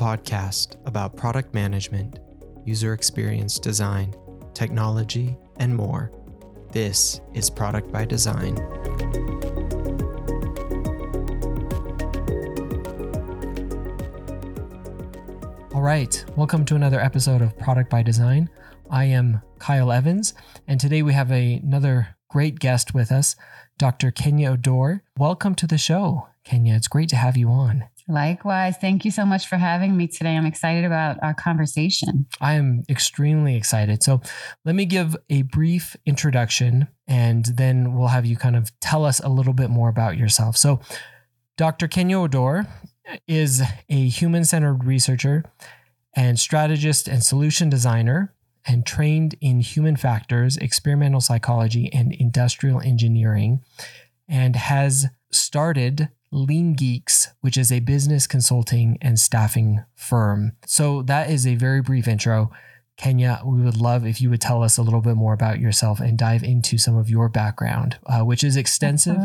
podcast about product management, user experience design, technology, and more. This is Product by Design. All right, welcome to another episode of Product by Design. I am Kyle Evans, and today we have a, another great guest with us, Dr. Kenya Oduor. Welcome to the show, Kenya. It's great to have you on. Likewise. Thank you so much for having me today. I'm excited about our conversation. I am extremely excited. So, let me give a brief introduction and then we'll have you kind of tell us a little bit more about yourself. So, Dr. Kenya Oduor is a human centered researcher and strategist and solution designer and trained in human factors, experimental psychology, and industrial engineering, and has started Lean Geeks, which is a business consulting and staffing firm. So, that is a very brief intro. Kenya, we would love if you would tell us a little bit more about yourself and dive into some of your background, uh, which is extensive.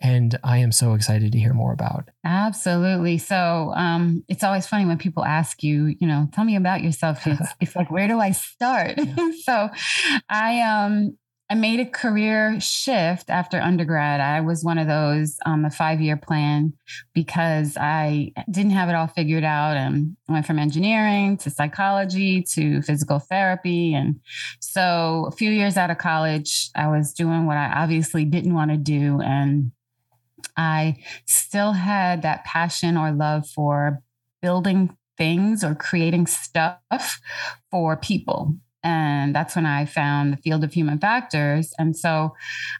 And I am so excited to hear more about. Absolutely. So um, it's always funny when people ask you, you know, tell me about yourself. It's, it's like, where do I start? Yeah. so I um, I made a career shift after undergrad. I was one of those um, a five year plan because I didn't have it all figured out. And I went from engineering to psychology to physical therapy. And so a few years out of college, I was doing what I obviously didn't want to do. And I still had that passion or love for building things or creating stuff for people. And that's when I found the field of human factors. And so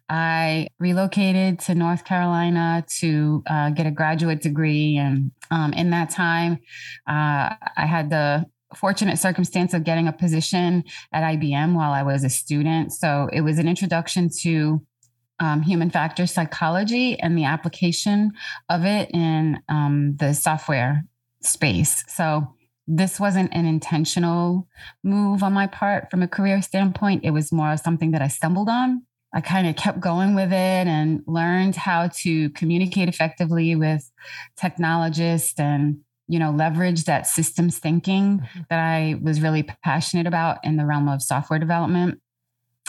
I relocated to North Carolina to uh, get a graduate degree. And um, in that time, uh, I had the fortunate circumstance of getting a position at IBM while I was a student. So it was an introduction to um, human factor psychology and the application of it in um, the software space. So this wasn't an intentional move on my part from a career standpoint. It was more of something that I stumbled on. I kind of kept going with it and learned how to communicate effectively with technologists and you know leverage that systems thinking mm-hmm. that I was really passionate about in the realm of software development.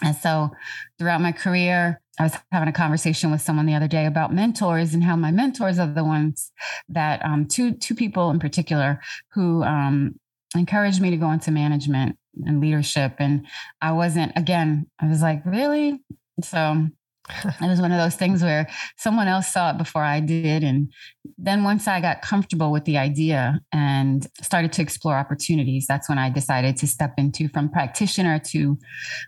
And so throughout my career, I was having a conversation with someone the other day about mentors and how my mentors are the ones that um, two two people in particular who um, encouraged me to go into management and leadership. And I wasn't again. I was like, really? So it was one of those things where someone else saw it before I did. And then once I got comfortable with the idea and started to explore opportunities, that's when I decided to step into from practitioner to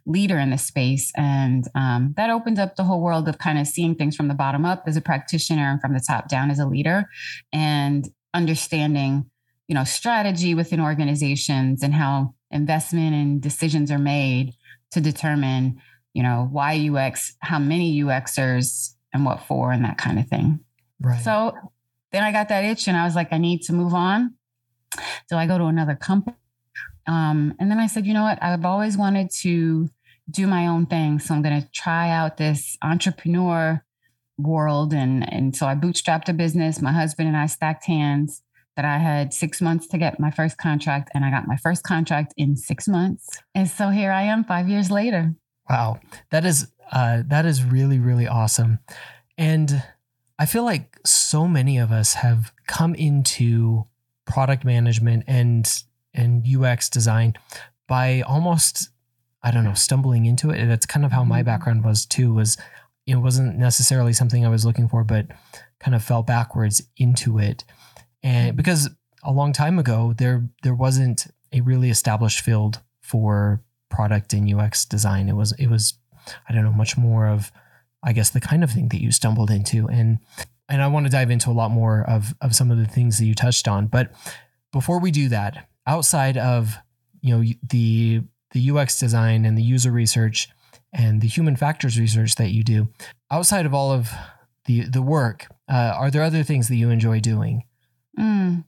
leader in the space. And um, that opened up the whole world of kind of seeing things from the bottom up as a practitioner and from the top down as a leader and understanding, you know, strategy within organizations and how investment and decisions are made to determine you know, why UX, how many UXers and what for and that kind of thing. Right. So then I got that itch and I was like, I need to move on. So I go to another company. Um, and then I said, you know what? I've always wanted to do my own thing. So I'm going to try out this entrepreneur world. And, and so I bootstrapped a business. My husband and I stacked hands that I had six months to get my first contract. And I got my first contract in six months. And so here I am five years later. Wow, that is uh, that is really really awesome, and I feel like so many of us have come into product management and and UX design by almost I don't know stumbling into it. And that's kind of how my mm-hmm. background was too. Was it wasn't necessarily something I was looking for, but kind of fell backwards into it, and mm-hmm. because a long time ago there there wasn't a really established field for product and UX design. It was it was I don't know much more of I guess the kind of thing that you stumbled into and and I want to dive into a lot more of of some of the things that you touched on. But before we do that, outside of you know the the UX design and the user research and the human factors research that you do, outside of all of the the work, uh, are there other things that you enjoy doing? Mm,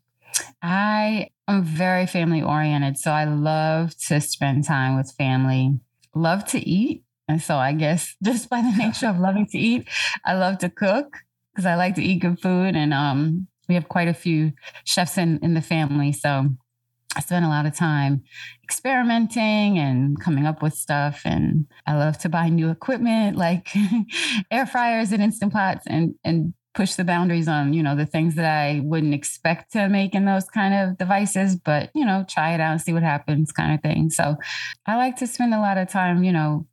I am very family oriented. So I love to spend time with family, love to eat. And so I guess just by the nature of loving to eat, I love to cook because I like to eat good food. And um, we have quite a few chefs in, in the family. So I spend a lot of time experimenting and coming up with stuff. And I love to buy new equipment like air fryers and instant pots and, and push the boundaries on, you know, the things that I wouldn't expect to make in those kind of devices, but, you know, try it out and see what happens kind of thing. So I like to spend a lot of time, you know,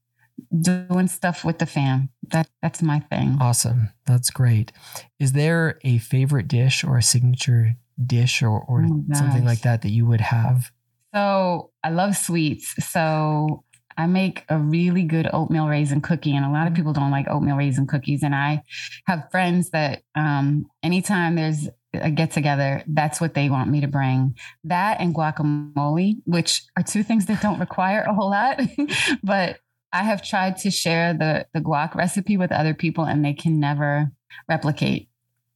doing stuff with the fam. That that's my thing. Awesome. That's great. Is there a favorite dish or a signature dish or, or oh, something like that that you would have? So I love sweets. So I make a really good oatmeal raisin cookie, and a lot of people don't like oatmeal raisin cookies. And I have friends that um, anytime there's a get together, that's what they want me to bring. That and guacamole, which are two things that don't require a whole lot, but I have tried to share the the guac recipe with other people, and they can never replicate.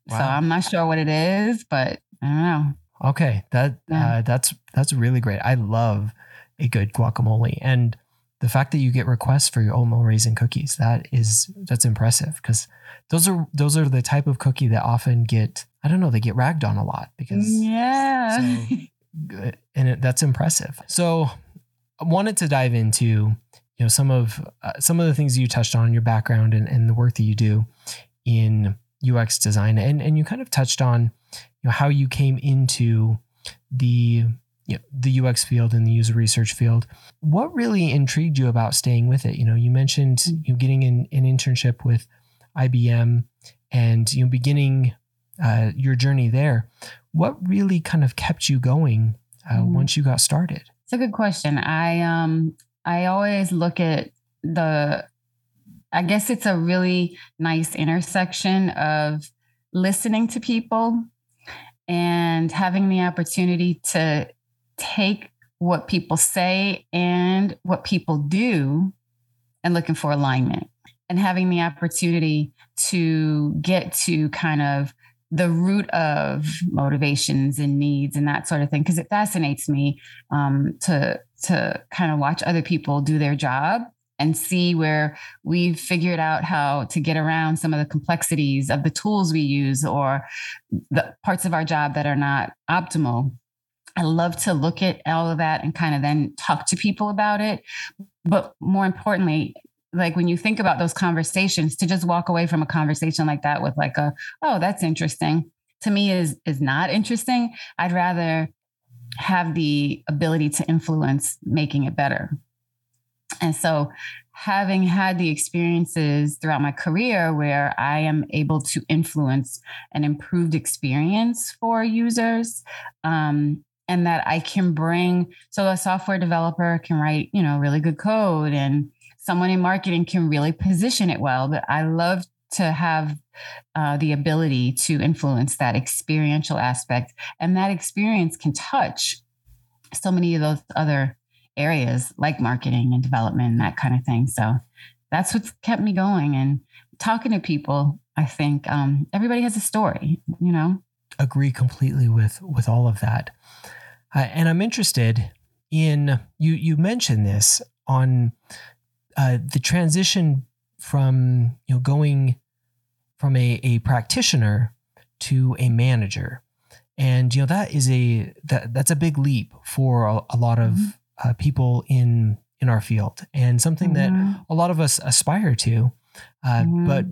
Wow. So I'm not sure what it is, but I don't know. Okay, that yeah. uh, that's that's really great. I love a good guacamole, and the fact that you get requests for your oatmeal raisin cookies that is that's impressive because those are those are the type of cookie that often get I don't know they get ragged on a lot because yeah, so, and it, that's impressive. So I wanted to dive into you know some of uh, some of the things you touched on your background and, and the work that you do in UX design and and you kind of touched on you know how you came into the you know, the UX field and the user research field. What really intrigued you about staying with it? You know, you mentioned mm. you know, getting an, an internship with IBM and you know beginning uh, your journey there. What really kind of kept you going uh, mm. once you got started? It's a good question. I um I always look at the I guess it's a really nice intersection of listening to people and having the opportunity to take what people say and what people do and looking for alignment and having the opportunity to get to kind of the root of motivations and needs and that sort of thing because it fascinates me um, to to kind of watch other people do their job and see where we've figured out how to get around some of the complexities of the tools we use or the parts of our job that are not optimal. I love to look at all of that and kind of then talk to people about it. But more importantly, like when you think about those conversations, to just walk away from a conversation like that with like a, oh, that's interesting, to me is is not interesting. I'd rather have the ability to influence making it better. And so, having had the experiences throughout my career where I am able to influence an improved experience for users, um, and that I can bring, so a software developer can write, you know, really good code, and someone in marketing can really position it well. But I love to have uh, the ability to influence that experiential aspect, and that experience can touch so many of those other areas like marketing and development and that kind of thing. So that's what's kept me going and talking to people. I think um, everybody has a story, you know. Agree completely with with all of that, uh, and I'm interested in you. You mentioned this on uh, the transition from you know going from a, a practitioner to a manager and you know that is a that that's a big leap for a, a lot of mm-hmm uh, people in in our field and something mm-hmm. that a lot of us aspire to, uh, mm-hmm. but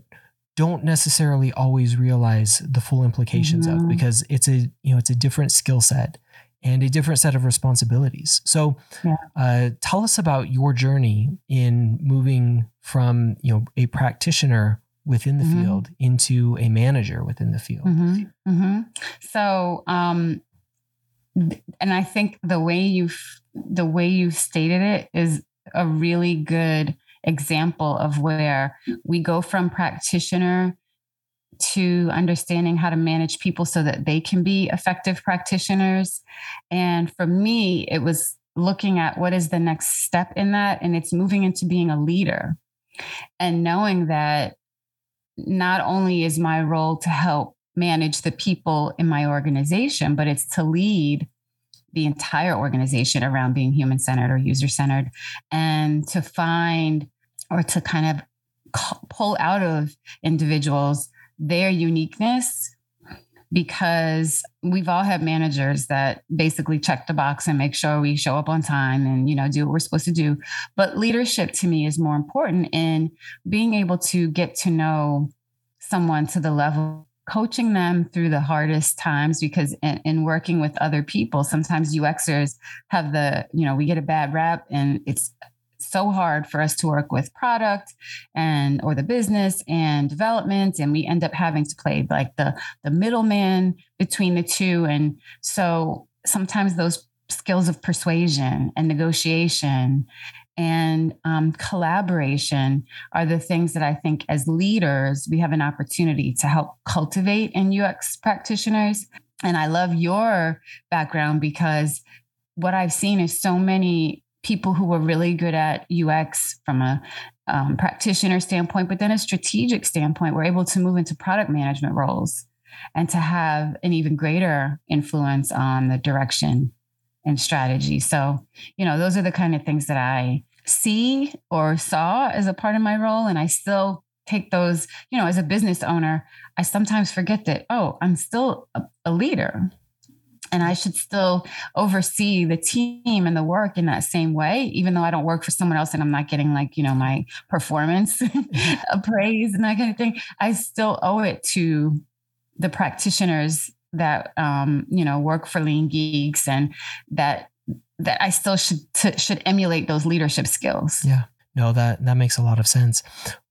don't necessarily always realize the full implications mm-hmm. of because it's a you know it's a different skill set and a different set of responsibilities. So, yeah. uh, tell us about your journey in moving from you know a practitioner within the mm-hmm. field into a manager within the field. Mm-hmm. Mm-hmm. So, um, and I think the way you've the way you've stated it is a really good example of where we go from practitioner to understanding how to manage people so that they can be effective practitioners. And for me, it was looking at what is the next step in that, and it's moving into being a leader and knowing that not only is my role to help manage the people in my organization, but it's to lead the entire organization around being human centered or user centered and to find or to kind of pull out of individuals their uniqueness because we've all had managers that basically check the box and make sure we show up on time and you know do what we're supposed to do. But leadership to me is more important in being able to get to know someone to the level coaching them through the hardest times because in, in, working with other people sometimes uxers have the you know we get a bad rap and it's so hard for us to work with product and or the business and development and we end up having to play like the the middleman between the two and so sometimes those skills of persuasion and negotiation and um, collaboration are the things that I think as leaders we have an opportunity to help cultivate in UX practitioners. And I love your background because what I've seen is so many people who were really good at UX from a um, practitioner standpoint, but then a strategic standpoint, were able to move into product management roles and to have an even greater influence on the direction and strategy. So, you know, those are the kind of things that I see or saw as a part of my role. And I still take those, you know, as a business owner, I sometimes forget that, oh, I'm still a, a leader and I should still oversee the team and the work in that same way, even though I don't work for someone else and I'm not getting like, you know, my performance appraised and that kind of thing. I still owe it to the practitioners that um, you know work for lean geeks and that that I still should t- should emulate those leadership skills. Yeah. No, that that makes a lot of sense.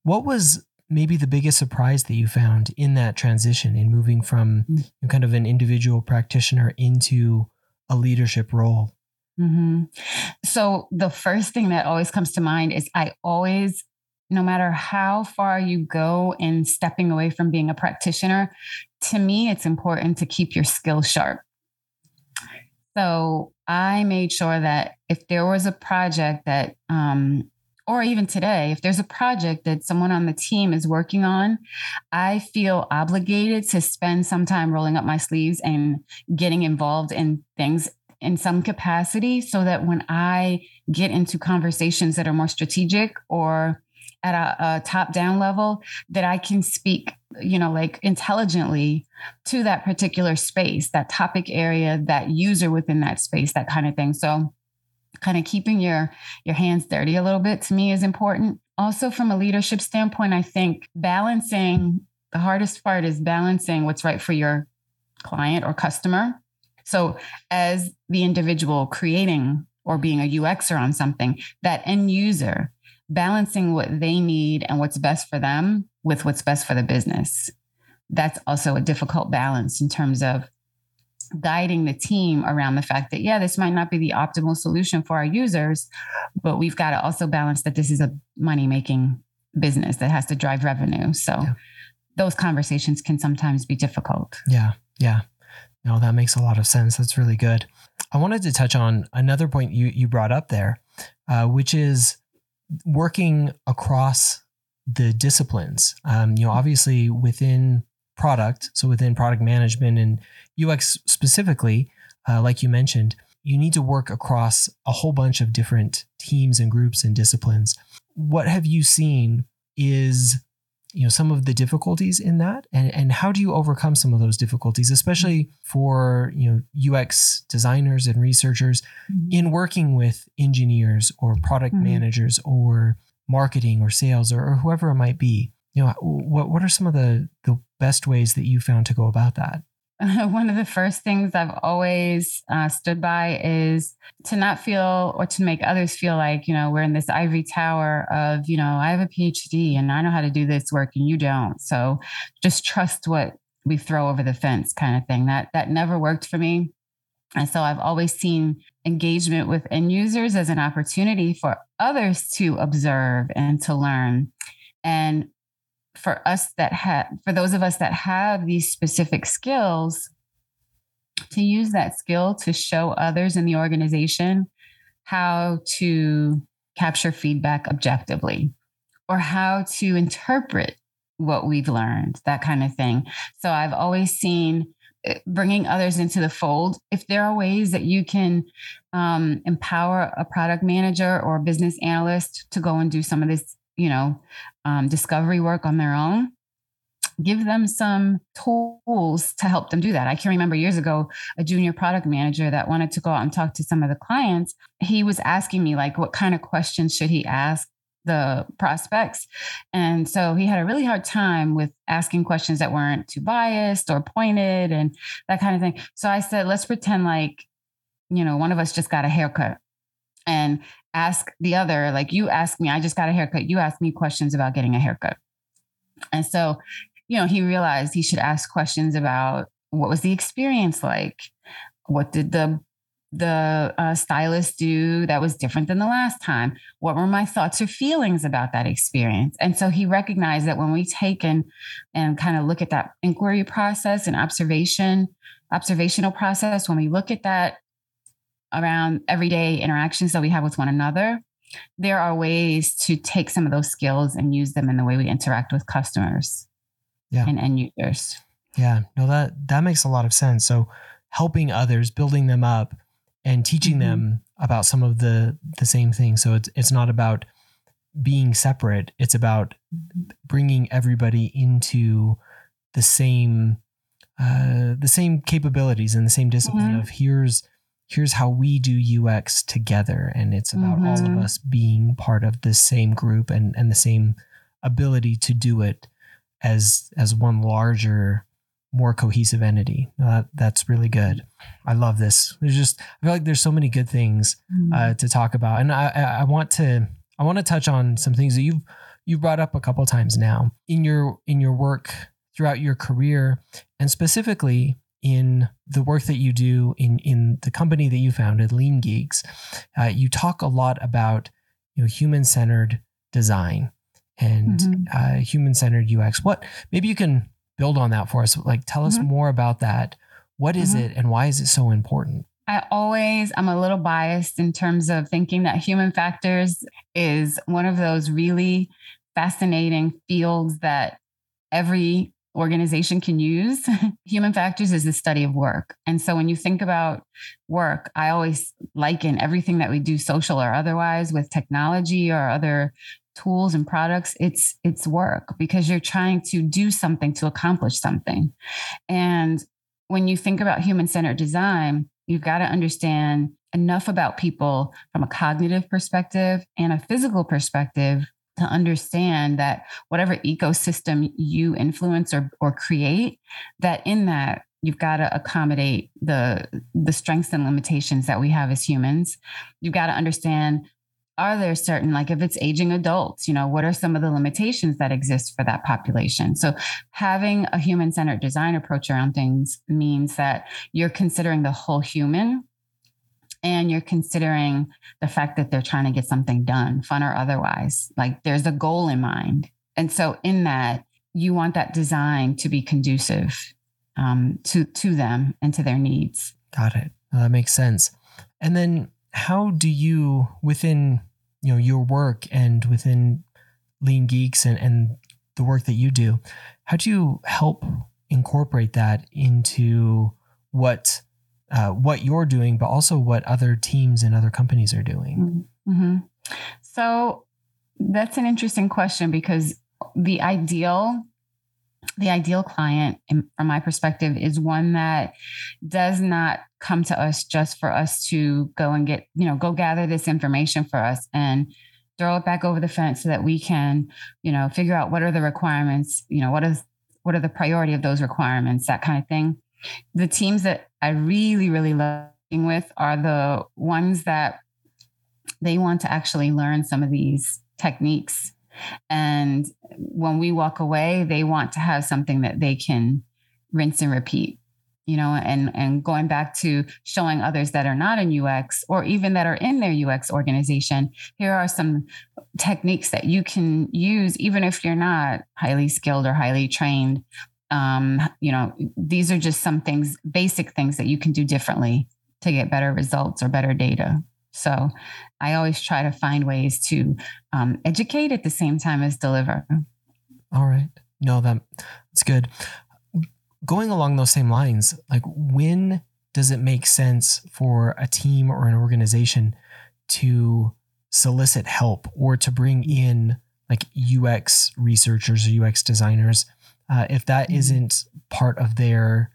What was maybe the biggest surprise that you found in that transition in moving from mm-hmm. kind of an individual practitioner into a leadership role? Mm-hmm. So, the first thing that always comes to mind is I always, no matter how far you go in stepping away from being a practitioner, to me, it's important to keep your skills sharp. So, I made sure that if there was a project that um, or even today, if there's a project that someone on the team is working on, I feel obligated to spend some time rolling up my sleeves and getting involved in things in some capacity so that when I get into conversations that are more strategic or at a, a top down level, that I can speak, you know, like intelligently to that particular space, that topic area, that user within that space, that kind of thing. So, kind of keeping your your hands dirty a little bit to me is important. Also from a leadership standpoint i think balancing the hardest part is balancing what's right for your client or customer. So as the individual creating or being a uxer on something that end user balancing what they need and what's best for them with what's best for the business. That's also a difficult balance in terms of guiding the team around the fact that yeah this might not be the optimal solution for our users but we've got to also balance that this is a money making business that has to drive revenue. So yeah. those conversations can sometimes be difficult. Yeah yeah. No that makes a lot of sense. That's really good. I wanted to touch on another point you you brought up there uh, which is working across the disciplines. Um, you know obviously within product so within product management and UX specifically, uh, like you mentioned, you need to work across a whole bunch of different teams and groups and disciplines. What have you seen is you know some of the difficulties in that and, and how do you overcome some of those difficulties especially for you know ux designers and researchers mm-hmm. in working with engineers or product mm-hmm. managers or marketing or sales or, or, whoever it might be you know what, what are some of the the best ways that you found to go about that one of the first things I've always uh, stood by is to not feel or to make others feel like, you know, we're in this ivory tower of, you know, I have a PhD and I know how to do this work and you don't. So just trust what we throw over the fence kind of thing. That that never worked for me. And so I've always seen engagement with end users as an opportunity for others to observe and to learn. And for us that have for those of us that have these specific skills to use that skill to show others in the organization how to capture feedback objectively or how to interpret what we've learned that kind of thing. So i've always seen eh, bringing others into the fold. If there are ways that you can um, empower a product manager or a business analyst to go and do some of this you know, um, discovery work on their own, give them some tools to help them do that. I can remember years ago a junior product manager that wanted to go out and talk to some of the clients. He was asking me like what kind of questions should he ask the prospects. And so he had a really hard time with asking questions that weren't too biased or pointed and that kind of thing. So I said, let's pretend like, you know, one of us just got a haircut and ask the other, like you ask me, I just got a haircut. You ask me questions about getting a haircut. And so, you know, he realized he should ask questions about what was the experience like? What did the the uh, stylist do that was different than the last time? What were my thoughts or feelings about that experience? And so he recognized that when we take and and kind of look at that inquiry process and observation, observational process, when we look at that around everyday interactions that we have with one another, there are ways to take some of those skills and use them in the way we interact with customers yeah. and end users. Yeah, no, that that makes a lot of sense. So helping others, building them up, and teaching mm-hmm. them about some of the the same things. So it's it's not about being separate. It's about bringing everybody into the same uh, the same capabilities and the same discipline mm-hmm. of here's here's how we do UX together, and it's about mm-hmm. all of mm-hmm. us being part of the same group and and the same ability to do it as as one larger more cohesive entity. Uh, that's really good. I love this. There's just I feel like there's so many good things uh, mm. to talk about, and I, I want to I want to touch on some things that you've you brought up a couple times now in your in your work throughout your career, and specifically in the work that you do in in the company that you founded, Lean Geeks. Uh, you talk a lot about you know human centered design and mm-hmm. uh, human centered UX. What maybe you can build on that for us. Like, tell us mm-hmm. more about that. What is mm-hmm. it and why is it so important? I always, I'm a little biased in terms of thinking that human factors is one of those really fascinating fields that every organization can use. human factors is the study of work. And so when you think about work, I always liken everything that we do, social or otherwise, with technology or other tools and products it's it's work because you're trying to do something to accomplish something and when you think about human centered design you've got to understand enough about people from a cognitive perspective and a physical perspective to understand that whatever ecosystem you influence or, or create that in that you've got to accommodate the the strengths and limitations that we have as humans. You've got to understand are there certain like if it's aging adults you know what are some of the limitations that exist for that population? So having a human centered design approach around things means that you're considering the whole human and you're considering the fact that they're trying to get something done fun or otherwise like there's a goal in mind. And so in that you want that design to be conducive um, to to them and to their needs. Got it. Well, that makes sense. And then how do you within you know your work and within lean geeks and, and the work that you do how do you help incorporate that into what uh, what you're doing but also what other teams and other companies are doing mm-hmm. so that's an interesting question because the ideal the ideal client from my perspective is one that does not come to us just for us to go and get you know go gather this information for us and throw it back over the fence so that we can you know figure out what are the requirements you know what is what are the priority of those requirements that kind of thing the teams that i really really love working with are the ones that they want to actually learn some of these techniques. And when we walk away, they want to have something that they can rinse and repeat you know and and going back to showing others that are not in ux or even that are in their ux organization here are some techniques that you can use even if you're not highly skilled or highly trained um, you know these are just some things basic things that you can do differently to get better results or better data so I always try to find ways to um, educate at the same time as deliver. All right. No, that that's good. Going along those same lines, like when does it make sense for a team or an organization to solicit help or to bring in like UX researchers or UX designers uh, if that Mhm. not part of their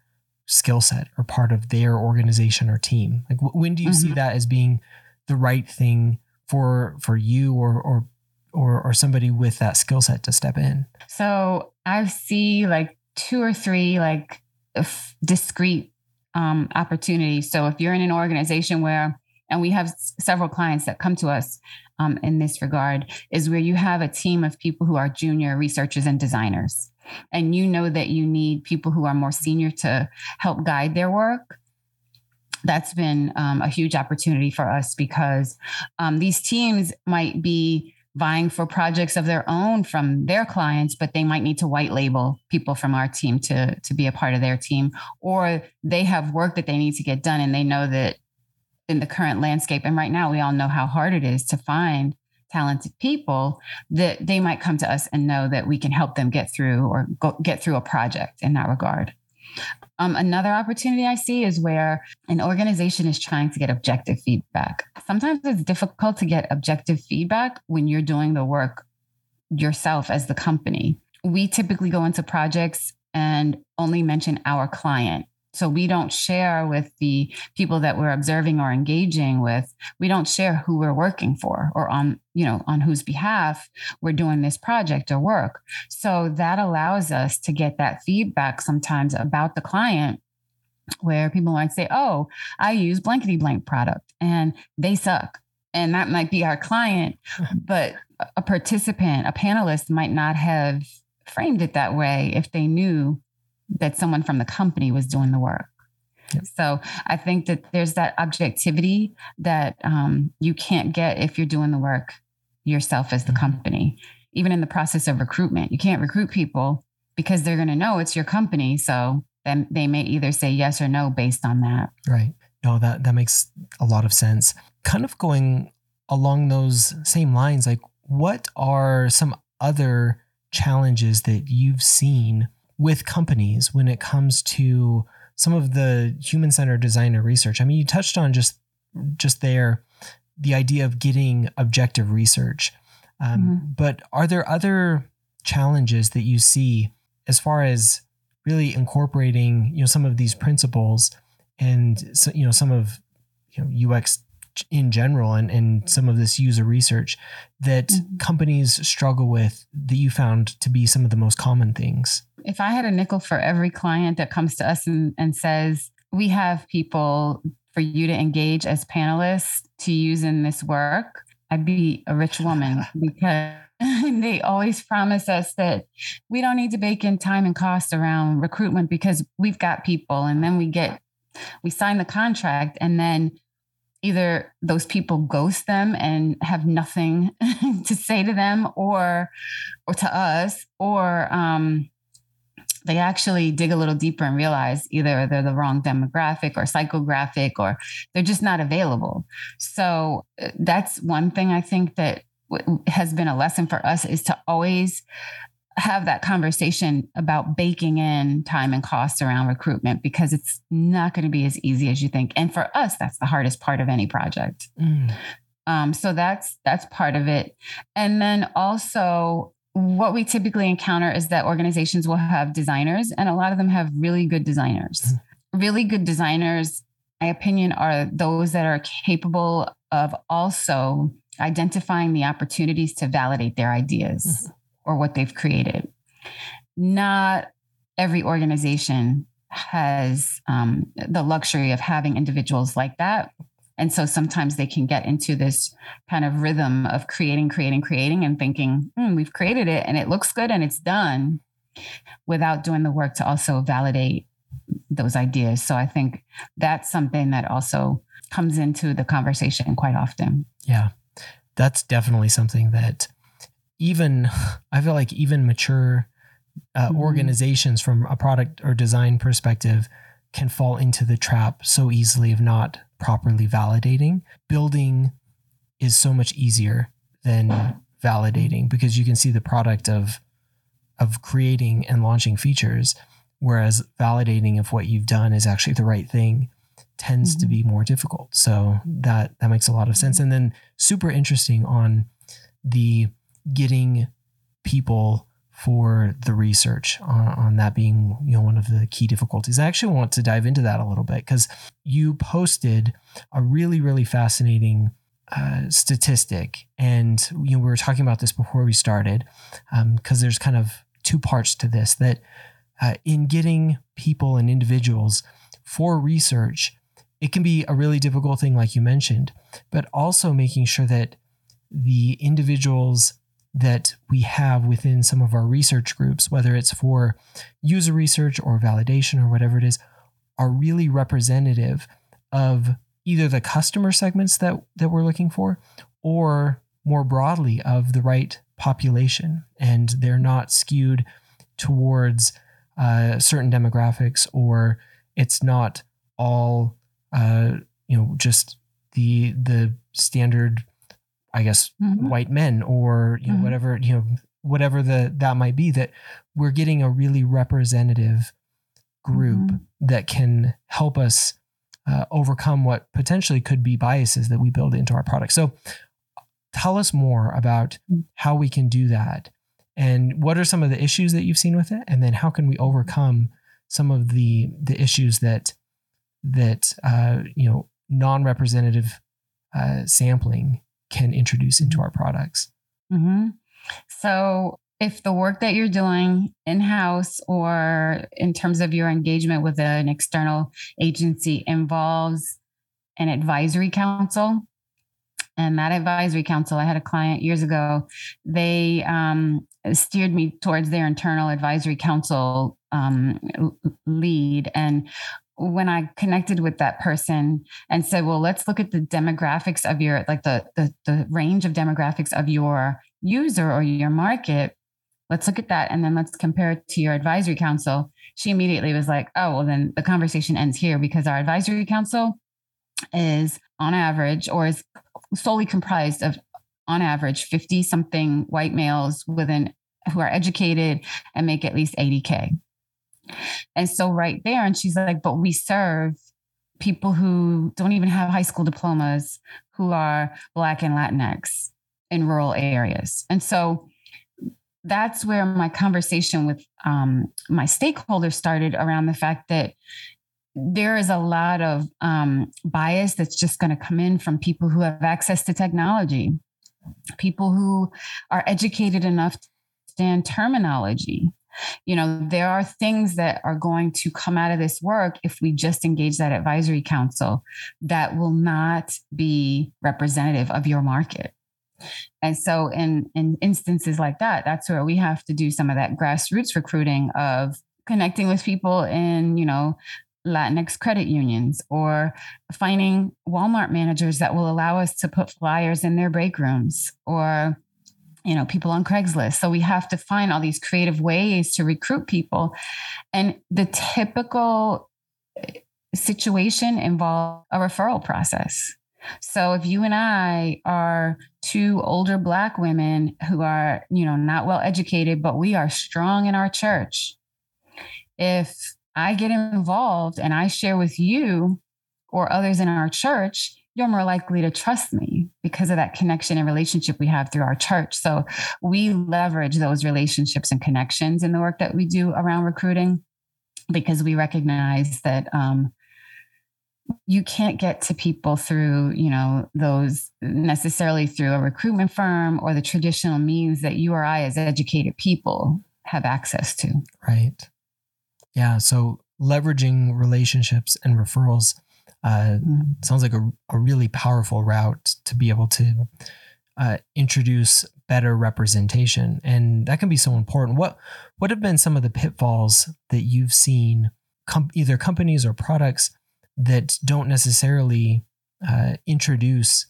skill set or part of their organization or team? Like, wh- when do you see Mhm. that as being the right thing for for you or or or, or somebody with that skill set to step in? So I see like two or three like f- discrete um, opportunities. So if you're in an organization where, and we have s- several clients that come to us um, in this regard, is where you have a team of people who are junior researchers and designers, and you know that you need people who are more senior to help guide their work. That's been um, a huge opportunity for us because um, these teams might be vying for projects of their own from their clients, but they might need to white label people from our team to, to be a part of their team, or they have work that they need to get done and they know that in the current landscape, and right now we all know how hard it is to find talented people that they might come to us and know that we can help them get through or go, get through a project in that regard. Um, another opportunity I see is where an organization is trying to get objective feedback. Sometimes it's difficult to get objective feedback when you're doing the work yourself as the company. We typically go into projects and only mention our client. So we don't share with the people that we're observing or engaging with. We don't share who we're working for or on, you know, on whose behalf we're doing this project or work. So that allows us to get that feedback sometimes about the client where people might say, Oh, I use blankety blank product and they suck. And that might be our client, but a participant, a panelist might not have framed it that way if they knew that someone from the company was doing the work. Yep. So I think that there's that objectivity that um, you can't get if you're doing the work yourself as the Mhm. company. Even in the process of recruitment, you can't recruit people because they're going to know it's your company. So then they may either say yes or no based on that. Right. No, that that makes a lot of sense. Kind of going along those same lines, like what are some other challenges that you've seen with companies when it comes to some of the human-centered designer research? I mean, you touched on just just there the idea of getting objective research. Um, But are there other challenges that you see as far as really incorporating, you know, some of these principles and so, you know some of you know UX in general and and some of this user research that Mhm. companies struggle with that you found to be some of the most common things. If I had a nickel for every client that comes to us and, and says, we have people for you to engage as panelists to use in this work, I'd be a rich woman because they always promise us that we don't need to bake in time and cost around recruitment because we've got people. And then we get, we sign the contract and then either those people ghost them and have nothing to say to them or or to us or um they actually dig a little deeper and realize either they're the wrong demographic or psychographic or they're just not available. So uh, that's one thing i think that has been a lesson for us is to always have that conversation about baking in time and cost around recruitment because it's not going to be as easy as you think. And for us that's the hardest part of any project. Mm, um, so that's that's part of it. And then also what we typically encounter is that organizations will have designers and a lot of them have really good designers. Really good designers, my opinion, are those that are capable of also identifying the opportunities to validate their ideas or what they've created. Not every organization has um, the luxury of having individuals like that. And so sometimes they can get into this kind of rhythm of creating, creating, creating, and thinking, hmm, we've created it and it looks good and it's done without doing the work to also validate those ideas. So I think that's something that also comes into the conversation quite often. yeah, that's definitely something that even I feel like even mature uh, Mhm. organizations from a product or design perspective can fall into the trap so easily of not properly validating. Building is so much easier than validating because you can see the product of of creating and launching features whereas validating if what you've done is actually the right thing tends to Mhm. be more difficult. So that that makes a lot of sense and then super interesting on the getting people for the research on, on, that being you know one of the key difficulties. I actually want to dive into that a little bit because you posted a really really fascinating uh, statistic, and you know we were talking about this before we started because um, there's kind of two parts to this that uh, in getting people and individuals for research, it can be a really difficult thing, like you mentioned, but also making sure that the individuals that we have within some of our research groups, whether it's for user research or validation or whatever it is, are really representative of either the customer segments that, that we're looking for or more broadly of the right population. And they're not skewed towards uh, certain demographics or it's not all, uh, you know, just the the standard I guess mm-hmm. white men or you know mm-hmm. whatever you know whatever the that might be that we're getting a really representative group mm-hmm. that can help us uh, overcome what potentially could be biases that we build into our product. So tell us more about mm. how we can do that and what are some of the issues that you've seen with it and then how can we overcome some of the the issues that that uh, you know non-representative uh, sampling can introduce into our products. Mm-hmm. So, if the work that you're doing in house or in terms of your engagement with an external agency involves an advisory council, and that advisory council, I had a client years ago, they um, steered me towards their internal advisory council um, lead. And when I connected with that person and said, well, let's look at the demographics of your, like the, the, the range of demographics of your user or your market, let's look at that. And then let's compare it to your advisory council. She immediately was like, oh, well, then the conversation ends here because our advisory council is on average or is solely comprised of on average 50 something white males within who are educated and make at least 80k and so right there, and she's like, but we serve people who don't even have high school diplomas who are Black and Latinx in rural areas. And so that's where my conversation with um, my stakeholders started around the fact that there is a lot of um, bias that's just going to come in from people who have access to technology, people who are educated enough to understand terminology, you know there are things that are going to come out of this work if we just engage that advisory council that will not be representative of your market. And so in in instances like that that's where we have to do some of that grassroots recruiting of connecting with people in you know Latinx credit unions or finding Walmart managers that will allow us to put flyers in their break rooms or you know people on craigslist. So we have to find all these creative ways to recruit people. And the typical eh, situation involves a referral process. So if you and i are two older black women who are you know not well educated but we are strong in our church if i get involved and i share with you or others in our church you're more likely to trust me because of that connection and relationship we have through our church. So we leverage those relationships and connections in the work that we do around recruiting because we recognize that um, you can't get to people through, you know, those necessarily through a recruitment firm or the traditional means that you or I, as educated people, have access to. Right. Yeah. So leveraging relationships and referrals uh, mm. sounds like a, a really powerful route to be able to uh, introduce better representation, and that can be so important. What what have been some of the pitfalls that you've seen, com- either companies or products that don't necessarily uh, introduce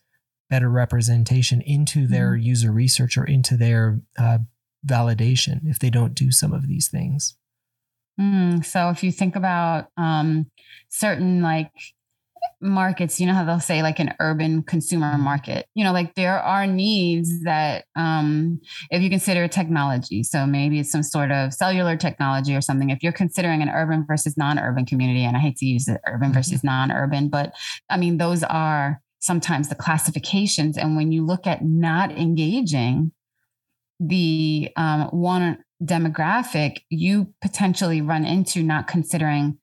better representation into their mm. user research or into their uh, validation if they don't do some of these things? Mm, so if you think about um, certain like markets, you know how they'll say like an urban consumer market. You know, like there are needs that um if you consider technology, so maybe it's some sort of cellular technology or something. If you're considering an urban versus non-urban community, and I hate to use the urban mm-hmm. versus non-urban, but I mean those are sometimes the classifications. And when you look at not engaging the um, one demographic, you potentially run into not considering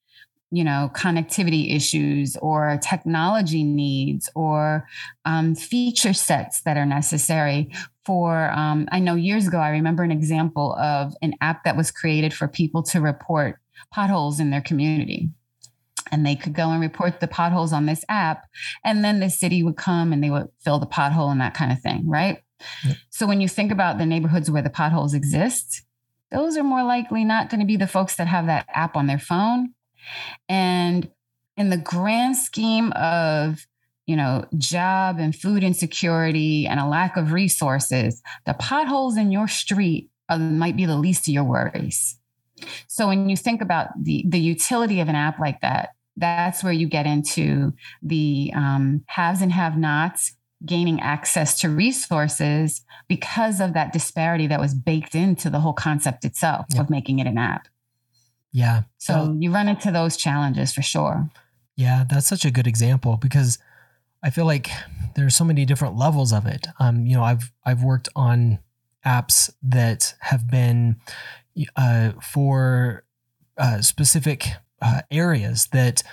you know connectivity issues or technology needs or um, feature sets that are necessary for um, i know years ago i remember an example of an app that was created for people to report potholes in their community. And they could go and report the potholes on this app and then the city would come and they would fill the pothole and that kind of thing right? Yep. so when you think about the neighborhoods where the potholes exist those are more likely not going to be the folks that have that app on their phone and in the grand scheme of you know, job and food insecurity and a lack of resources, the potholes in your street are, might be the least of your worries. So when you think about the the utility of an app like that, that's where you get into the um, haves and have-nots gaining access to resources because of that disparity that was baked into the whole concept itself yeah. of making it an app. Yeah. So you run into those challenges for sure. Yeah, that's such a good example because I feel like there's so many different levels of it. Um, you know, I've I've worked on apps that have been uh, for uh, specific uh, areas that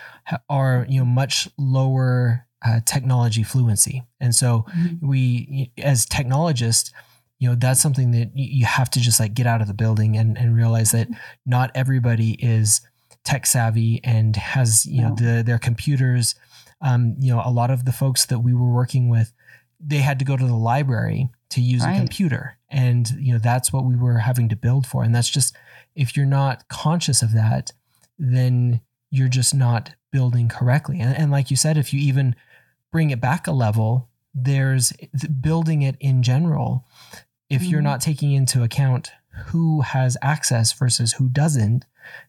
are you know much lower uh, technology fluency, and so mm-hmm. we as technologists you know that's something that you have to just like get out of the building and, and realize that not everybody is tech savvy and has you know the, their computers. Um, you know a lot of the folks that we were working with they had to go to the library to use right. a computer. And you know that's what we were having to build for. And that's just if you're not conscious of that then you're just not building correctly. And, and like you said if you even bring it back a level there's building it in general. If mm-hmm. you're not taking into account who has access versus who doesn't,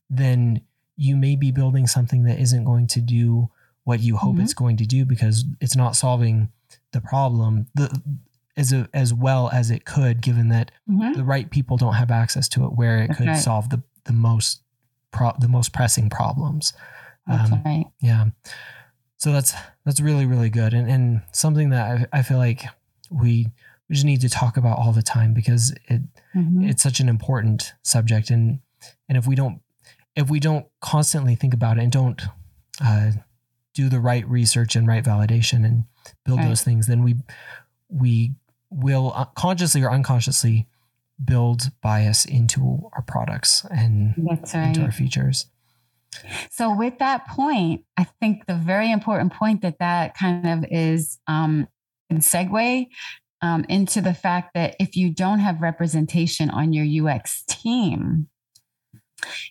then you may be building something that isn't going to do what you hope mm-hmm. it's going to do because it's not solving the problem the, as a, as well as it could, given that mm-hmm. the right people don't have access to it, where it That's could right. solve the the most pro, the most pressing problems. That's um, right. Yeah. So that's that's really really good and and something that I, I feel like we we just need to talk about all the time because it mm-hmm. it's such an important subject and and if we don't if we don't constantly think about it and don't uh, do the right research and right validation and build right. those things then we we will consciously or unconsciously build bias into our products and right. into our features so, with that point, I think the very important point that that kind of is um, segue um, into the fact that if you don't have representation on your UX team,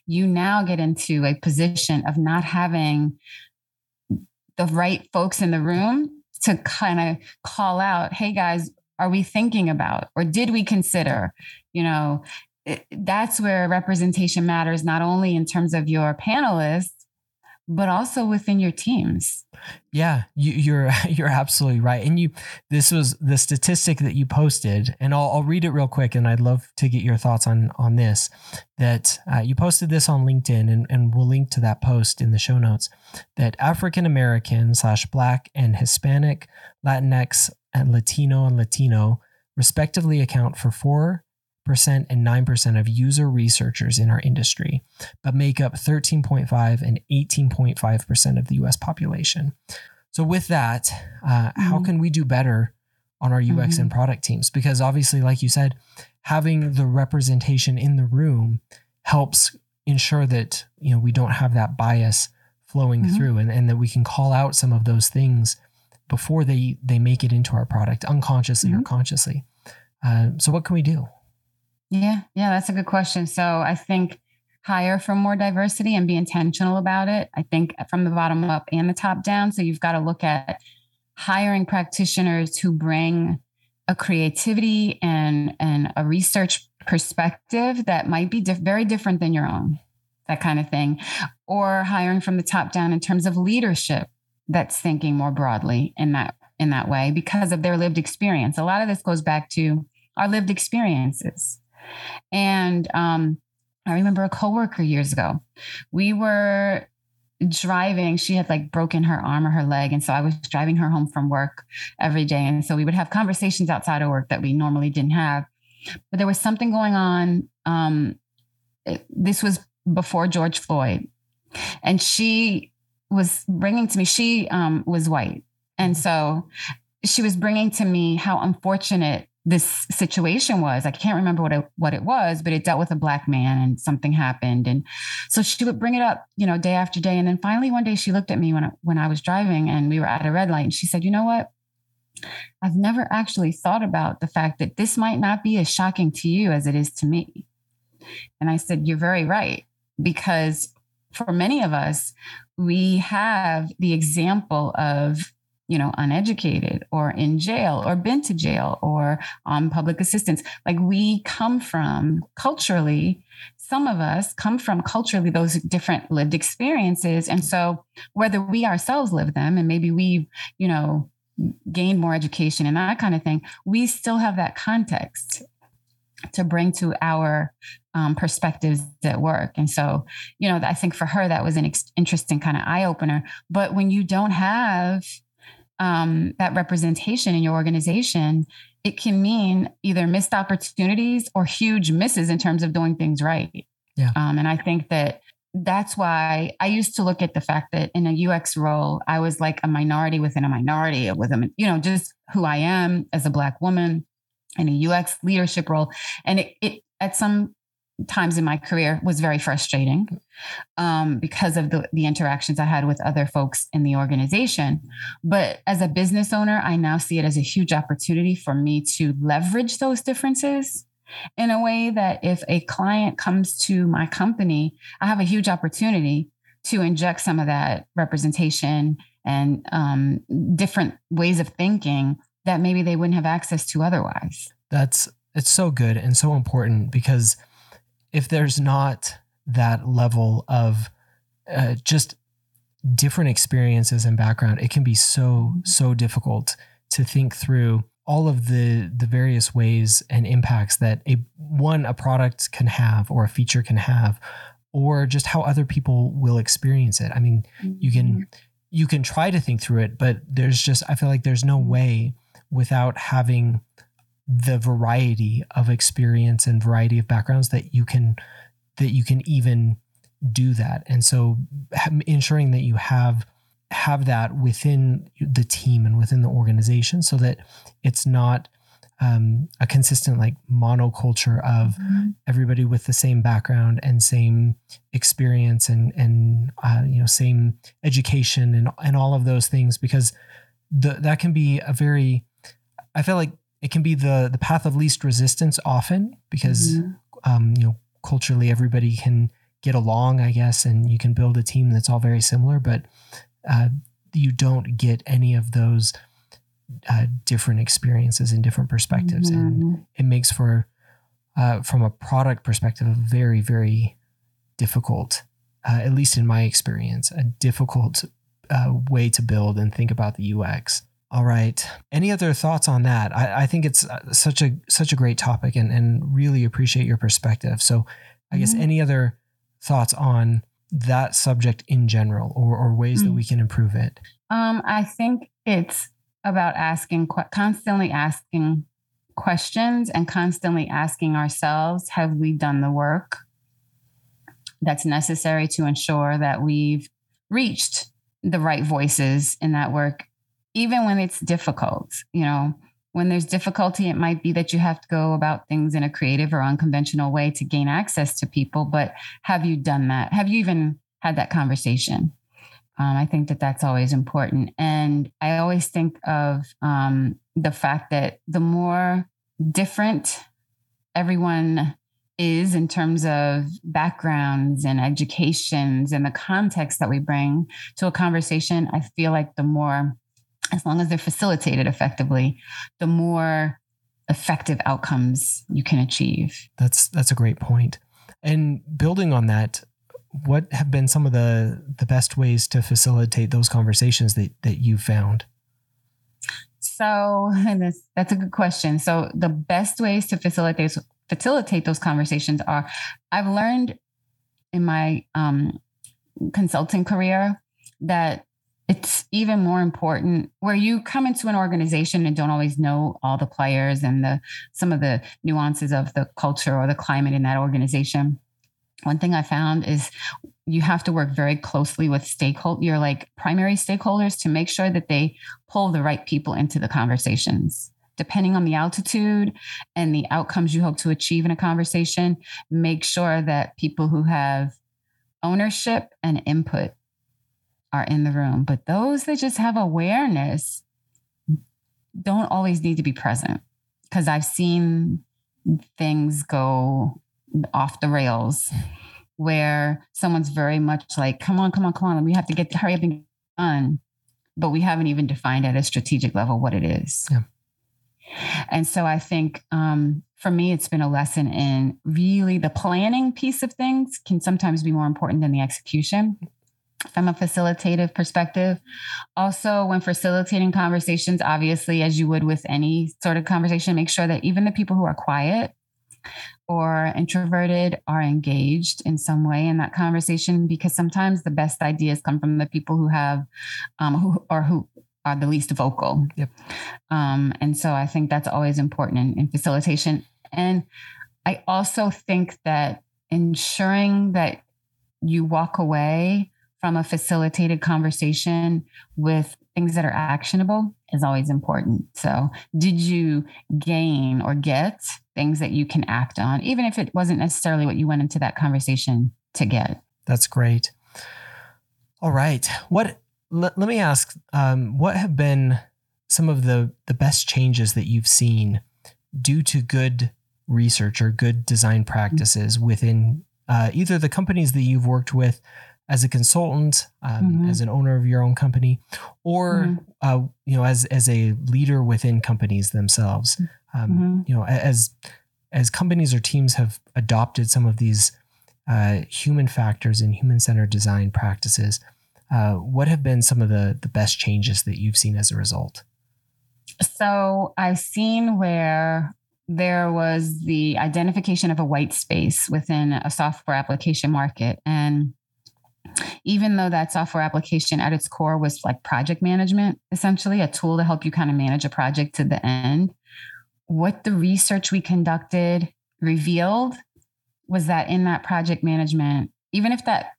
you now get into a position of not having the right folks in the room to kind of call out, hey guys, are we thinking about or did we consider, you know, that's where representation matters, not only in terms of your panelists, but also within your teams. Yeah, you, you're you're absolutely right. And you, this was the statistic that you posted, and I'll, I'll read it real quick, and I'd love to get your thoughts on on this. That uh, you posted this on LinkedIn, and, and we'll link to that post in the show notes. That African American slash Black and Hispanic, Latinx, and Latino and Latino respectively account for four and 9% of user researchers in our industry, but make up 13.5 and 18.5% of the US population. So, with that, uh, mm-hmm. how can we do better on our UX mm-hmm. and product teams? Because obviously, like you said, having the representation in the room helps ensure that you know we don't have that bias flowing mm-hmm. through and, and that we can call out some of those things before they they make it into our product unconsciously or mm-hmm. consciously uh, so what can we do yeah, yeah, that's a good question. So I think hire for more diversity and be intentional about it. I think uh, from the bottom up and the top down. So you've got to look at hiring practitioners who bring a creativity and and a research perspective that might be diff- very different than your own that kind of thing or hiring from the top down in terms of leadership that's thinking more broadly in that in that way because of their lived experience a lot of this goes back to our lived experiences and um, I remember a coworker years ago. We were driving. She had like broken her arm or her leg. And so I was driving her home from work every day. And so we would have conversations outside of work that we normally didn't have. but there was something going on. Um, it, this was before George Floyd, and she was bringing to me. She um, was white, and so she was bringing to me how unfortunate this situation was. I can't remember what it, what it was, but it dealt with a black man and something happened. And so she would bring it up, you know, day after day. And then finally one day she looked at me when I, when I was driving and we were at a red light and she said, "You know what? I've never actually thought about the fact that this might not be as shocking to you as it is to me." And I said, "You're very right because for many of us, we have the example of you know, uneducated or in jail or been to jail or on public assistance. Like we come from culturally, some of us come from culturally those different lived experiences. And so whether we ourselves live them and maybe we, you know, gained more education and that kind of thing, we still have that context to bring to our um, perspectives at work. And so, you know, I think for her, that was an ex- interesting kind of eye opener. But when you don't have um, that representation in your organization, it can mean either missed opportunities or huge misses in terms of doing things right. Yeah. Um, and I think that that's why I used to look at the fact that in a UX role, I was like a minority within a minority with a, you know, just who I am as a Black woman in a UX leadership role. And it, it at some times in my career was very frustrating um, because of the, the interactions I had with other folks in the organization. But as a business owner, I now see it as a huge opportunity for me to leverage those differences in a way that if a client comes to my company, I have a huge opportunity to inject some of that representation and um, different ways of thinking that maybe they wouldn't have access to otherwise. That's it's so good and so important because if there's not that level of uh, just different experiences and background, it can be so so difficult to think through all of the the various ways and impacts that a one a product can have or a feature can have or just how other people will experience it. I mean, you can mm-hmm. you can try to think through it, but there's just I feel like there's no way without having the variety of experience and variety of backgrounds that you can that you can even do that and so ensuring that you have have that within the team and within the organization so that it's not um, a consistent like monoculture of mm-hmm. everybody with the same background and same experience and and uh, you know same education and and all of those things because the, that can be a very I feel like it can be the the path of least resistance often because mm-hmm. um, you know culturally everybody can get along, I guess, and you can build a team that's all very similar, but uh, you don't get any of those uh, different experiences and different perspectives, mm-hmm. and it makes for uh, from a product perspective a very very difficult, uh, at least in my experience, a difficult uh, way to build and think about the UX. All right. Any other thoughts on that? I, I, think it's uh, such a such a great topic, and and really appreciate your perspective. So, I mm-hmm. guess any other thoughts on that subject in general, or or ways mm-hmm. that we can improve it? Um, I think it's about asking constantly asking questions and constantly asking ourselves, have we done the work that's necessary to ensure that we've reached the right voices in that work even when it's difficult, you know, when there's difficulty, it might be that you have to go about things in a creative or unconventional way to gain access to people. But have you done that? Have you even had that conversation? Um, I think that that's always important. And I always think of um, the fact that the more different everyone is in terms of backgrounds and educations and the context that we bring to a conversation, I feel like the more as long as they're facilitated effectively, the more effective outcomes you can achieve. That's that's a great point. And building on that, what have been some of the the best ways to facilitate those conversations that that you found? So that's that's a good question. So the best ways to facilitate facilitate those conversations are I've learned in my um, consulting career that it's even more important where you come into an organization and don't always know all the players and the some of the nuances of the culture or the climate in that organization. One thing i found is you have to work very closely with stakeholder your like primary stakeholders to make sure that they pull the right people into the conversations. Depending on the altitude and the outcomes you hope to achieve in a conversation make sure that people who have ownership and input are in the room but those that just have awareness don't always need to be present because i've seen things go off the rails where someone's very much like, come on, come on, come on, we have to get hurry up and get done. But we haven't even defined at a strategic level what it is. Yeah. And so I think um, for me, it's been a lesson in really the planning piece of things can sometimes be more important than the execution from a facilitative perspective. Also, when facilitating conversations, obviously, as you would with any sort of conversation, make sure that even the people who are quiet or introverted are engaged in some way in that conversation because sometimes the best ideas come from the people who have um, who or who are the least vocal. Yep. Um, and so I think that's always important in, in facilitation. And I also think that ensuring that you walk away from a facilitated conversation with things that are actionable is always important. So, did you gain or get things that you can act on, even if it wasn't necessarily what you went into that conversation to get? That's great. All right. What, let, let me ask, um, what have been some of the, the best changes that you've seen due to good research or good design practices within uh, either the companies that you've worked with as a consultant, um, mm-hmm. as an owner of your own company, or mm-hmm. uh, you know, as as a leader within companies themselves. Um, mm-hmm. You know, as as companies or teams have adopted some of these uh, human factors and human centered design practices, uh, what have been some of the the best changes that you've seen as a result? So I've seen where there was the identification of a white space within a software application market and even though that software application at its core was like project management, essentially a tool to help you kind of manage a project to the end, what the research we conducted revealed was that in that project management, even if that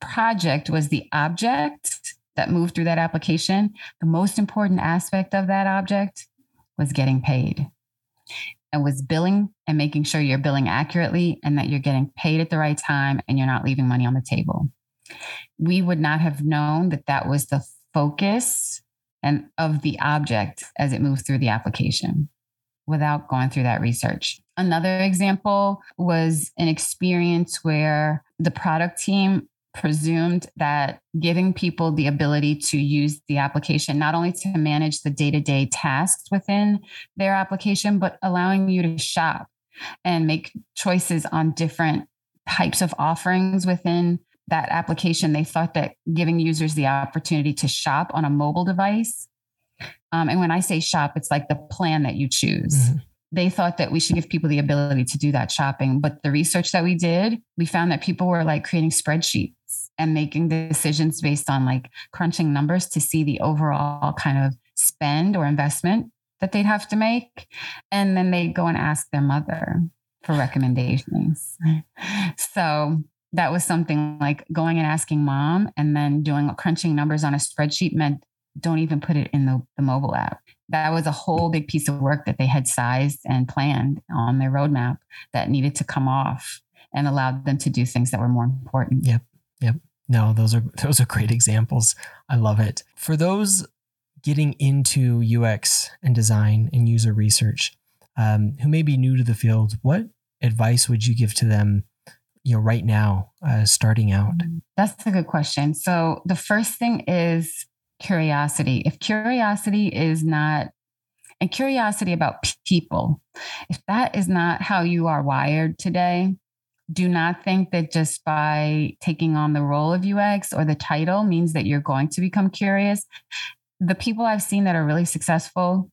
project was the object that moved through that application, the most important aspect of that object was getting paid. And was billing and making sure you're billing accurately and that you're getting paid at the right time and you're not leaving money on the table we would not have known that that was the focus and of the object as it moves through the application without going through that research. Another example was an experience where the product team presumed that giving people the ability to use the application not only to manage the day-to-day tasks within their application but allowing you to shop and make choices on different types of offerings within that application, they thought that giving users the opportunity to shop on a mobile device. Um, and when I say shop, it's like the plan that you choose. Mm-hmm. They thought that we should give people the ability to do that shopping. But the research that we did, we found that people were like creating spreadsheets and making decisions based on like crunching numbers to see the overall kind of spend or investment that they'd have to make. And then they go and ask their mother for recommendations. So that was something like going and asking mom and then doing crunching numbers on a spreadsheet meant don't even put it in the, the mobile app. That was a whole big piece of work that they had sized and planned on their roadmap that needed to come off and allowed them to do things that were more important. Yep. Yep. No, those are those are great examples. I love it. For those getting into UX and design and user research um, who may be new to the field, what advice would you give to them you know right now uh, starting out? Mm, that's a good question. So the first thing is curiosity. If curiosity is not and curiosity about people, if that is not how you are wired today, do not think that just by taking on the role of UX or the title means that you're going to become curious. The people I've seen that are really successful,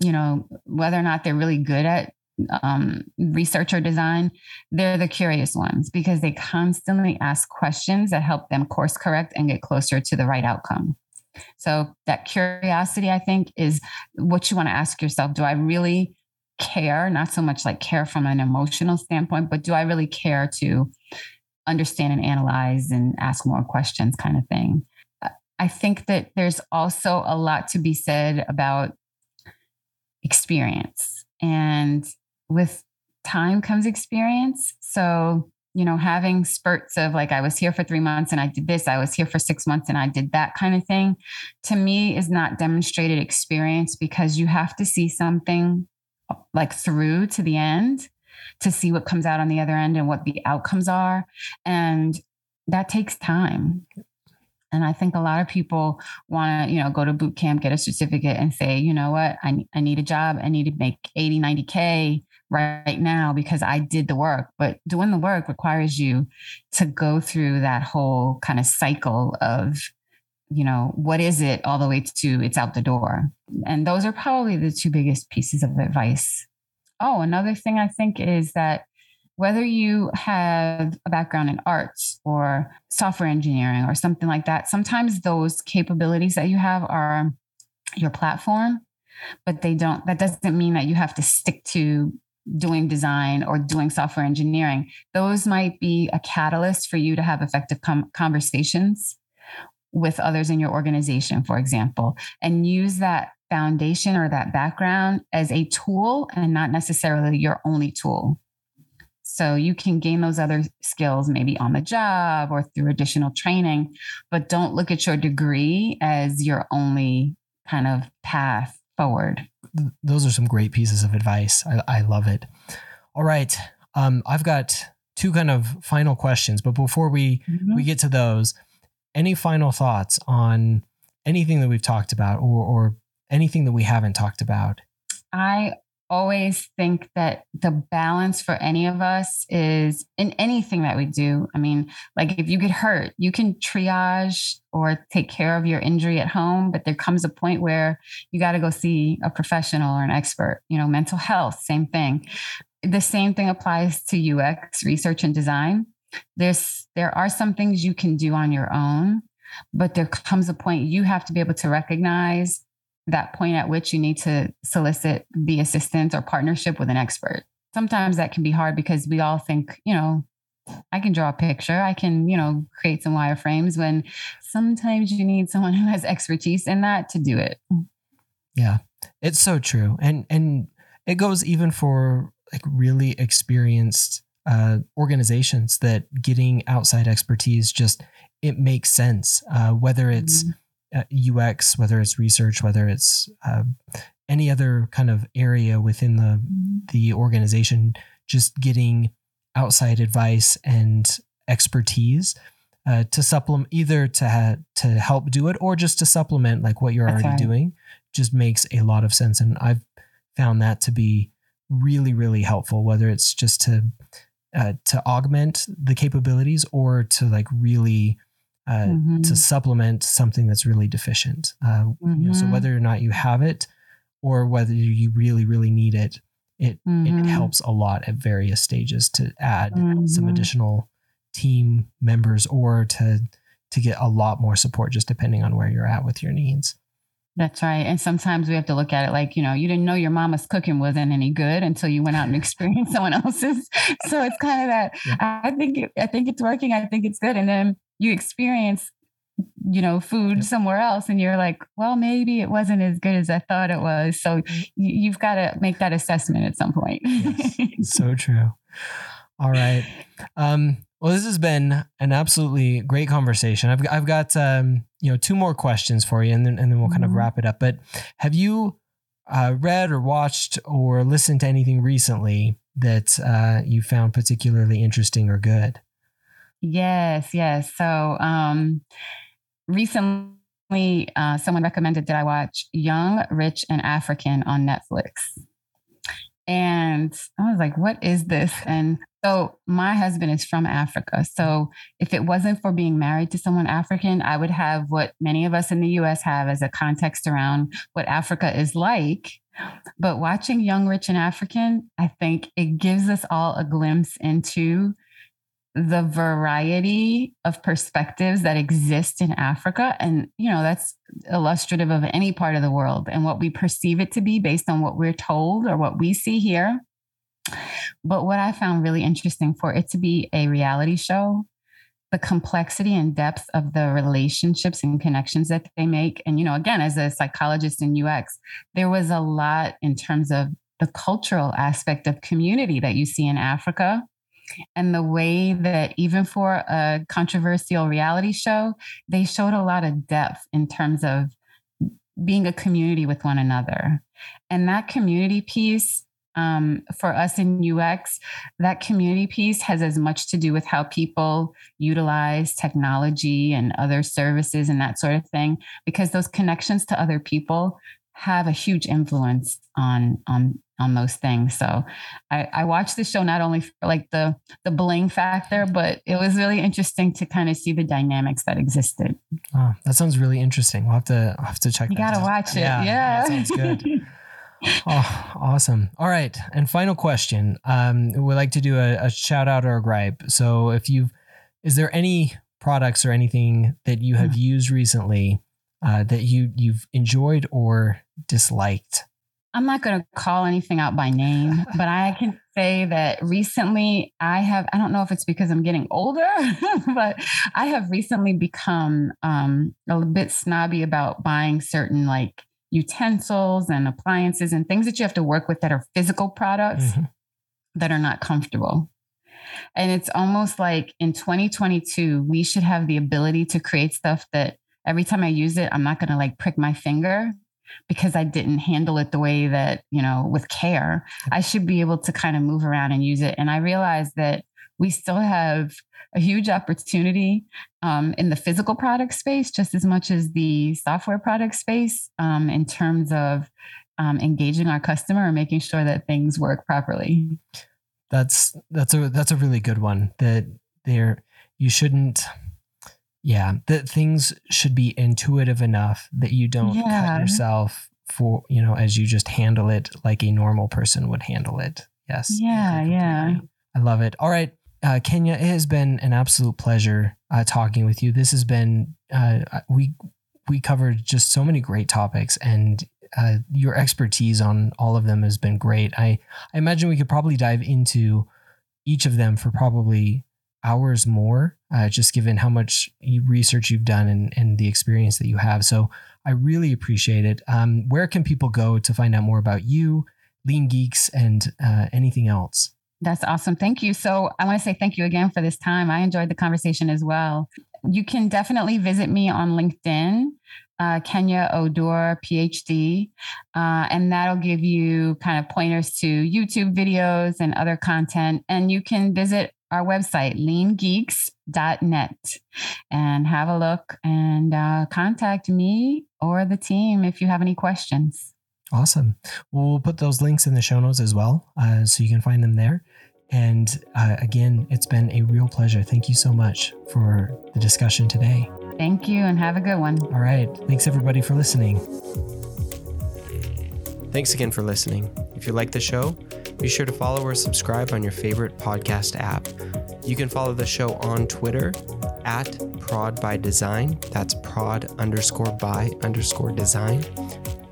you know, whether or not they're really good at um, research or design, they're the curious ones because they constantly ask questions that help them course correct and get closer to the right outcome. So that curiosity, I think, is what you want to ask yourself. Do I really care? Not so much like care from an emotional standpoint, but do I really care to understand and analyze and ask more questions kind of thing? I think that there's also a lot to be said about experience. And with time comes experience. So you know, having spurts of like, I was here for three months and I did this, I was here for six months and I did that kind of thing, to me is not demonstrated experience because you have to see something like through to the end to see what comes out on the other end and what the outcomes are. And that takes time. And I think a lot of people want to, you know, go to boot camp, get a certificate and say, you know what, I, I need a job. I need to make 80, 90K right now because I did the work. But doing the work requires you to go through that whole kind of cycle of, you know, what is it all the way to it's out the door. And those are probably the two biggest pieces of advice. Oh, another thing I think is that whether you have a background in arts or software engineering or something like that, sometimes those capabilities that you have are your platform but they don't that doesn't mean that you have to stick to doing design or doing software engineering, those might be a catalyst for you to have effective com- conversations with others in your organization, for example, and use that foundation or that background as a tool and not necessarily your only tool. So you can gain those other skills maybe on the job or through additional training, but don't look at your degree as your only kind of path forward those are some great pieces of advice. I, I love it. All right. Um, I've got two kind of final questions, but before we mm-hmm. we get to those, any final thoughts on anything that we've talked about or or anything that we haven't talked about? I always think that the balance for any of us is in anything that we do. I mean, like if you get hurt, you can triage or take care of your injury at home, but there comes a point where you got to go see a professional or an expert. You know, mental health, same thing. The same thing applies to UX research and design. There's there are some things you can do on your own, but there comes a point you have to be able to recognize that point at which you need to solicit the assistance or partnership with an expert. Sometimes that can be hard because we all think, you know, I can draw a picture, I can, you know, create some wireframes when sometimes you need someone who has expertise in that to do it. Yeah. It's so true. And and it goes even for like really experienced uh, organizations that getting outside expertise just it makes sense. Uh, whether it's mm-hmm UX, whether it's research, whether it's uh, any other kind of area within the the organization, just getting outside advice and expertise uh, to supplement either to ha- to help do it or just to supplement like what you're That's already right. doing just makes a lot of sense and I've found that to be really really helpful whether it's just to uh, to augment the capabilities or to like really uh, mm-hmm. to supplement something that's really deficient. Uh, mm-hmm. you know, so mm-hmm. whether or not you have it or whether you really, really need it, it mm-hmm. it helps a lot at various stages to add some mm-hmm. additional team members or to to get a lot more support just depending on where you're at with your needs. That's right. And sometimes we have to look at it like, you know, you didn't know your mama's cooking wasn't any good until you went out and experienced someone else's. So it's kind of that yeah. I think I think it's working. I think it's good. And then you experience you know food yep. somewhere else and you're like well maybe it wasn't as good as i thought it was so mm-hmm. you've got to make that assessment at some point yes. so true all right um well this has been an absolutely great conversation i've, I've got um you know two more questions for you and then, and then we'll kind mm-hmm. of wrap it up but have you uh, read or watched or listened to anything recently that uh, you found particularly interesting or good Yes, yes. So um, recently, uh, someone recommended that I watch Young, Rich, and African on Netflix. And I was like, what is this? And so my husband is from Africa. So if it wasn't for being married to someone African, I would have what many of us in the US have as a context around what Africa is like. But watching Young, Rich, and African, I think it gives us all a glimpse into the variety of perspectives that exist in Africa. And, you know, that's illustrative of any part of the world and what we perceive it to be based on what we're told or what we see here. But what I found really interesting for it to be a reality show, the complexity and depth of the relationships and connections that they make. And, you know, again, as a psychologist in UX, there was a lot in terms of the cultural aspect of community that you see in Africa and the way that even for a controversial reality show, they showed a lot of depth in terms of being a community with one another. And that community piece um, for us in UX, that community piece has as much to do with how people utilize technology and other services and that sort of thing, because those connections to other people have a huge influence on on on those things. So I, I watched the show not only for like the the bling factor, but it was really interesting to kind of see the dynamics that existed. Oh, that sounds really interesting. We'll have to I'll have to check. You gotta out. watch it. Yeah, yeah. sounds good. oh, awesome. All right. And final question. Um, we like to do a, a shout out or a gripe. So if you've, is there any products or anything that you have mm. used recently uh, that you you've enjoyed or disliked? I'm not going to call anything out by name, but I can say that recently I have, I don't know if it's because I'm getting older, but I have recently become um, a bit snobby about buying certain like utensils and appliances and things that you have to work with that are physical products mm-hmm. that are not comfortable. And it's almost like in 2022, we should have the ability to create stuff that every time I use it, I'm not going to like prick my finger because I didn't handle it the way that, you know, with care. I should be able to kind of move around and use it. And I realized that we still have a huge opportunity um, in the physical product space just as much as the software product space um, in terms of um, engaging our customer and making sure that things work properly. That's that's a that's a really good one. That there you shouldn't yeah, that things should be intuitive enough that you don't yeah. cut yourself for, you know, as you just handle it like a normal person would handle it. Yes. Yeah, yeah. I love it. All right. Uh, Kenya, it has been an absolute pleasure uh, talking with you. This has been uh, we we covered just so many great topics, and uh, your expertise on all of them has been great. I I imagine we could probably dive into each of them for probably hours more, uh, just given how much research you've done and, and the experience that you have. So I really appreciate it. Um, where can people go to find out more about you, Lean Geeks, and uh, anything else? That's awesome. Thank you. So I want to say thank you again for this time. I enjoyed the conversation as well. You can definitely visit me on LinkedIn, uh, Kenya Oduor, PhD, uh, and that'll give you kind of pointers to YouTube videos and other content. And you can visit our website, leangeeks.net, and have a look and uh, contact me or the team if you have any questions. Awesome. Well, we'll put those links in the show notes as well, uh, so you can find them there. And uh, again, it's been a real pleasure. Thank you so much for the discussion today. Thank you, and have a good one. All right. Thanks, everybody, for listening. Thanks again for listening. If you like the show, be sure to follow or subscribe on your favorite podcast app. You can follow the show on Twitter at prod by design. That's prod underscore by underscore design.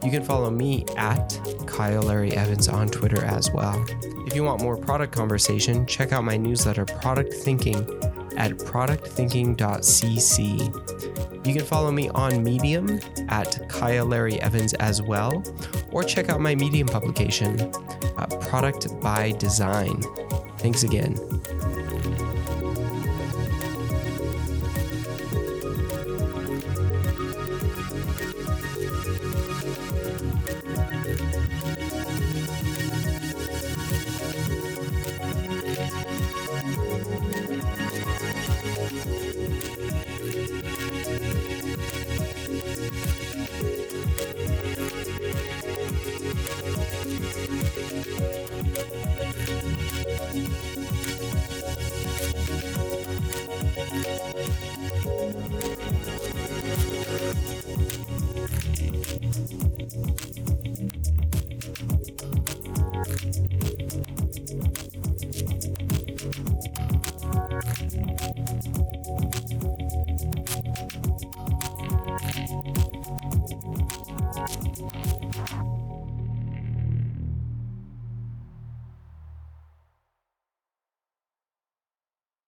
You can follow me at Kyle Larry Evans on Twitter as well. If you want more product conversation, check out my newsletter, Product Thinking, at productthinking.cc. You can follow me on Medium at Kyle Larry Evans as well, or check out my Medium publication, uh, Product by Design. Thanks again.